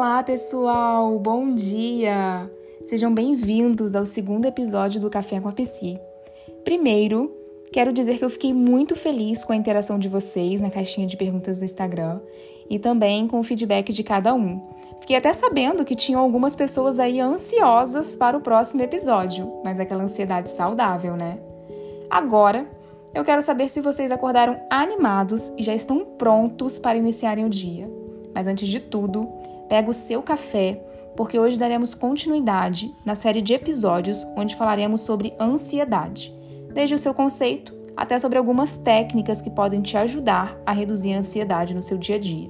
Olá, pessoal! Bom dia! Sejam bem-vindos ao segundo episódio do Café com a Psi. Primeiro, quero dizer que eu fiquei muito feliz com a interação de vocês na caixinha de perguntas do Instagram e também com o feedback de cada um. Fiquei até sabendo que tinham algumas pessoas aí ansiosas para o próximo episódio, mas aquela ansiedade saudável, né? Agora, eu quero saber se vocês acordaram animados e já estão prontos para iniciarem o dia. Mas antes de tudo, pega o seu café, porque hoje daremos continuidade na série de episódios onde falaremos sobre ansiedade, desde o seu conceito até sobre algumas técnicas que podem te ajudar a reduzir a ansiedade no seu dia a dia.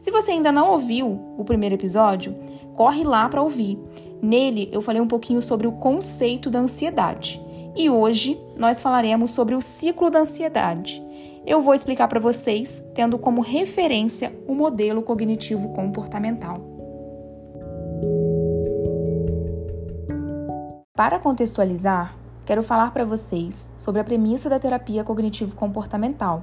Se você ainda não ouviu o primeiro episódio, corre lá para ouvir. Nele eu falei um pouquinho sobre o conceito da ansiedade. E hoje nós falaremos sobre o ciclo da ansiedade eu vou explicar para vocês tendo como referência o modelo cognitivo comportamental. Para contextualizar, quero falar para vocês sobre a premissa da terapia cognitivo-comportamental,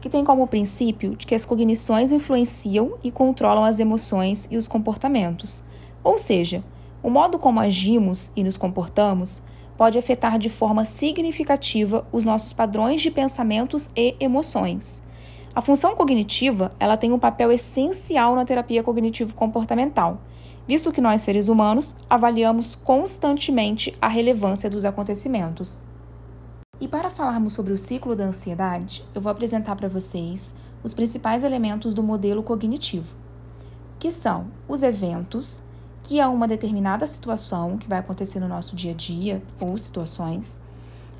que tem como princípio de que as cognições influenciam e controlam as emoções e os comportamentos. Ou seja, o modo como agimos e nos comportamos pode afetar de forma significativa os nossos padrões de pensamentos e emoções. A função cognitiva, ela tem um papel essencial na terapia cognitivo-comportamental, visto que nós seres humanos avaliamos constantemente a relevância dos acontecimentos. E para falarmos sobre o ciclo da ansiedade, eu vou apresentar para vocês os principais elementos do modelo cognitivo, que são os eventos, que é uma determinada situação que vai acontecer no nosso dia a dia ou situações,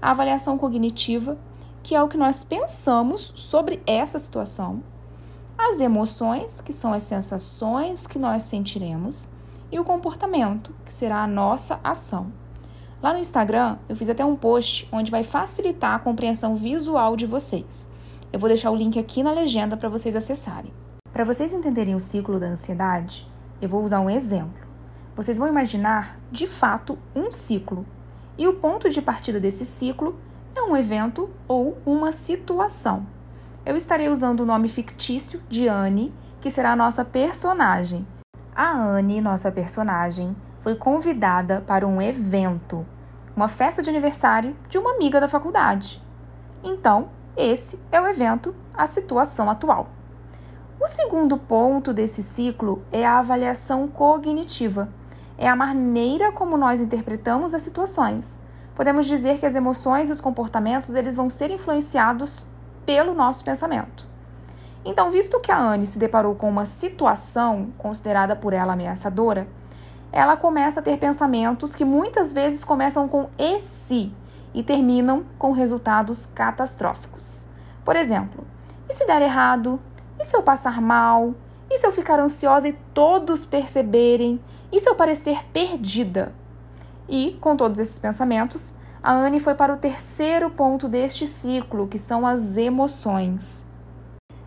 a avaliação cognitiva, que é o que nós pensamos sobre essa situação, as emoções, que são as sensações que nós sentiremos, e o comportamento, que será a nossa ação. Lá no Instagram, eu fiz até um post onde vai facilitar a compreensão visual de vocês. Eu vou deixar o link aqui na legenda para vocês acessarem. Para vocês entenderem o ciclo da ansiedade, eu vou usar um exemplo vocês vão imaginar, de fato, um ciclo. E o ponto de partida desse ciclo é um evento ou uma situação. Eu estarei usando o nome fictício de Anne, que será a nossa personagem. A Anne, nossa personagem, foi convidada para um evento, uma festa de aniversário de uma amiga da faculdade. Então, esse é o evento, a situação atual. O segundo ponto desse ciclo é a avaliação cognitiva é a maneira como nós interpretamos as situações. Podemos dizer que as emoções e os comportamentos eles vão ser influenciados pelo nosso pensamento. Então, visto que a Anne se deparou com uma situação considerada por ela ameaçadora, ela começa a ter pensamentos que muitas vezes começam com esse e terminam com resultados catastróficos. Por exemplo, e se der errado? E se eu passar mal? E se eu ficar ansiosa e todos perceberem? E se eu parecer perdida? E, com todos esses pensamentos, a Anne foi para o terceiro ponto deste ciclo, que são as emoções.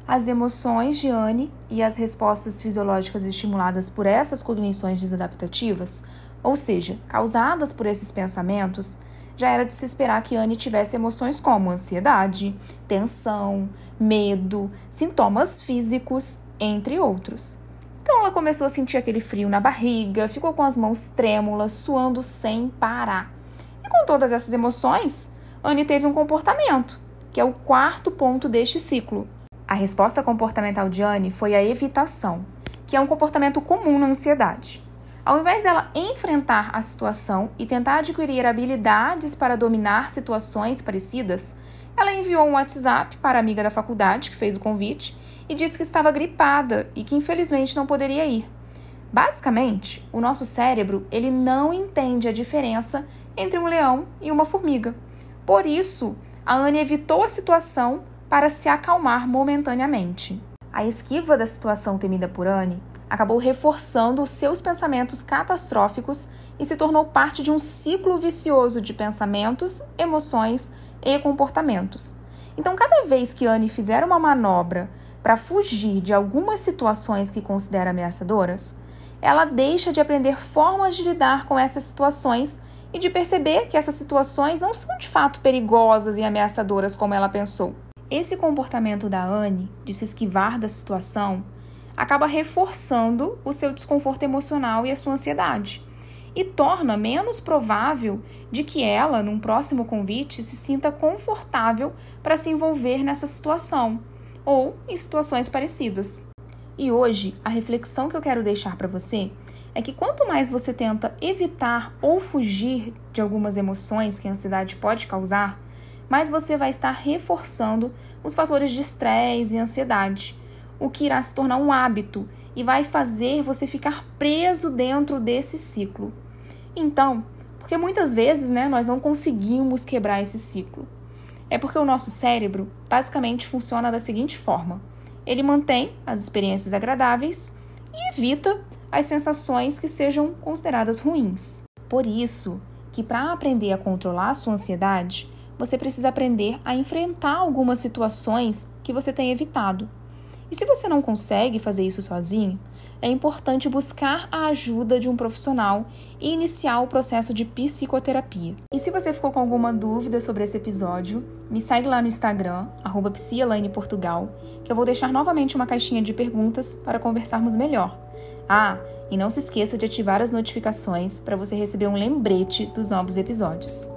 As emoções de Anne e as respostas fisiológicas estimuladas por essas cognições desadaptativas, ou seja, causadas por esses pensamentos, já era de se esperar que Anne tivesse emoções como ansiedade, tensão, medo, sintomas físicos, entre outros. Então ela começou a sentir aquele frio na barriga, ficou com as mãos trêmulas, suando sem parar. E com todas essas emoções, Anne teve um comportamento, que é o quarto ponto deste ciclo. A resposta comportamental de Anne foi a evitação, que é um comportamento comum na ansiedade. Ao invés dela enfrentar a situação e tentar adquirir habilidades para dominar situações parecidas, ela enviou um WhatsApp para a amiga da faculdade que fez o convite e disse que estava gripada e que infelizmente não poderia ir. Basicamente, o nosso cérebro ele não entende a diferença entre um leão e uma formiga. Por isso, a Anne evitou a situação para se acalmar momentaneamente. A esquiva da situação temida por Anne acabou reforçando os seus pensamentos catastróficos e se tornou parte de um ciclo vicioso de pensamentos, emoções e comportamentos. Então, cada vez que Anne fizer uma manobra para fugir de algumas situações que considera ameaçadoras, ela deixa de aprender formas de lidar com essas situações e de perceber que essas situações não são de fato perigosas e ameaçadoras como ela pensou. Esse comportamento da Anne de se esquivar da situação acaba reforçando o seu desconforto emocional e a sua ansiedade e torna menos provável de que ela, num próximo convite, se sinta confortável para se envolver nessa situação ou em situações parecidas. E hoje, a reflexão que eu quero deixar para você é que quanto mais você tenta evitar ou fugir de algumas emoções que a ansiedade pode causar, mais você vai estar reforçando os fatores de estresse e ansiedade, o que irá se tornar um hábito e vai fazer você ficar preso dentro desse ciclo. Então, porque muitas vezes né, nós não conseguimos quebrar esse ciclo. É porque o nosso cérebro basicamente funciona da seguinte forma: ele mantém as experiências agradáveis e evita as sensações que sejam consideradas ruins. Por isso, que para aprender a controlar a sua ansiedade, você precisa aprender a enfrentar algumas situações que você tem evitado. E se você não consegue fazer isso sozinho, é importante buscar a ajuda de um profissional e iniciar o processo de psicoterapia. E se você ficou com alguma dúvida sobre esse episódio, me segue lá no Instagram, Portugal, que eu vou deixar novamente uma caixinha de perguntas para conversarmos melhor. Ah, e não se esqueça de ativar as notificações para você receber um lembrete dos novos episódios.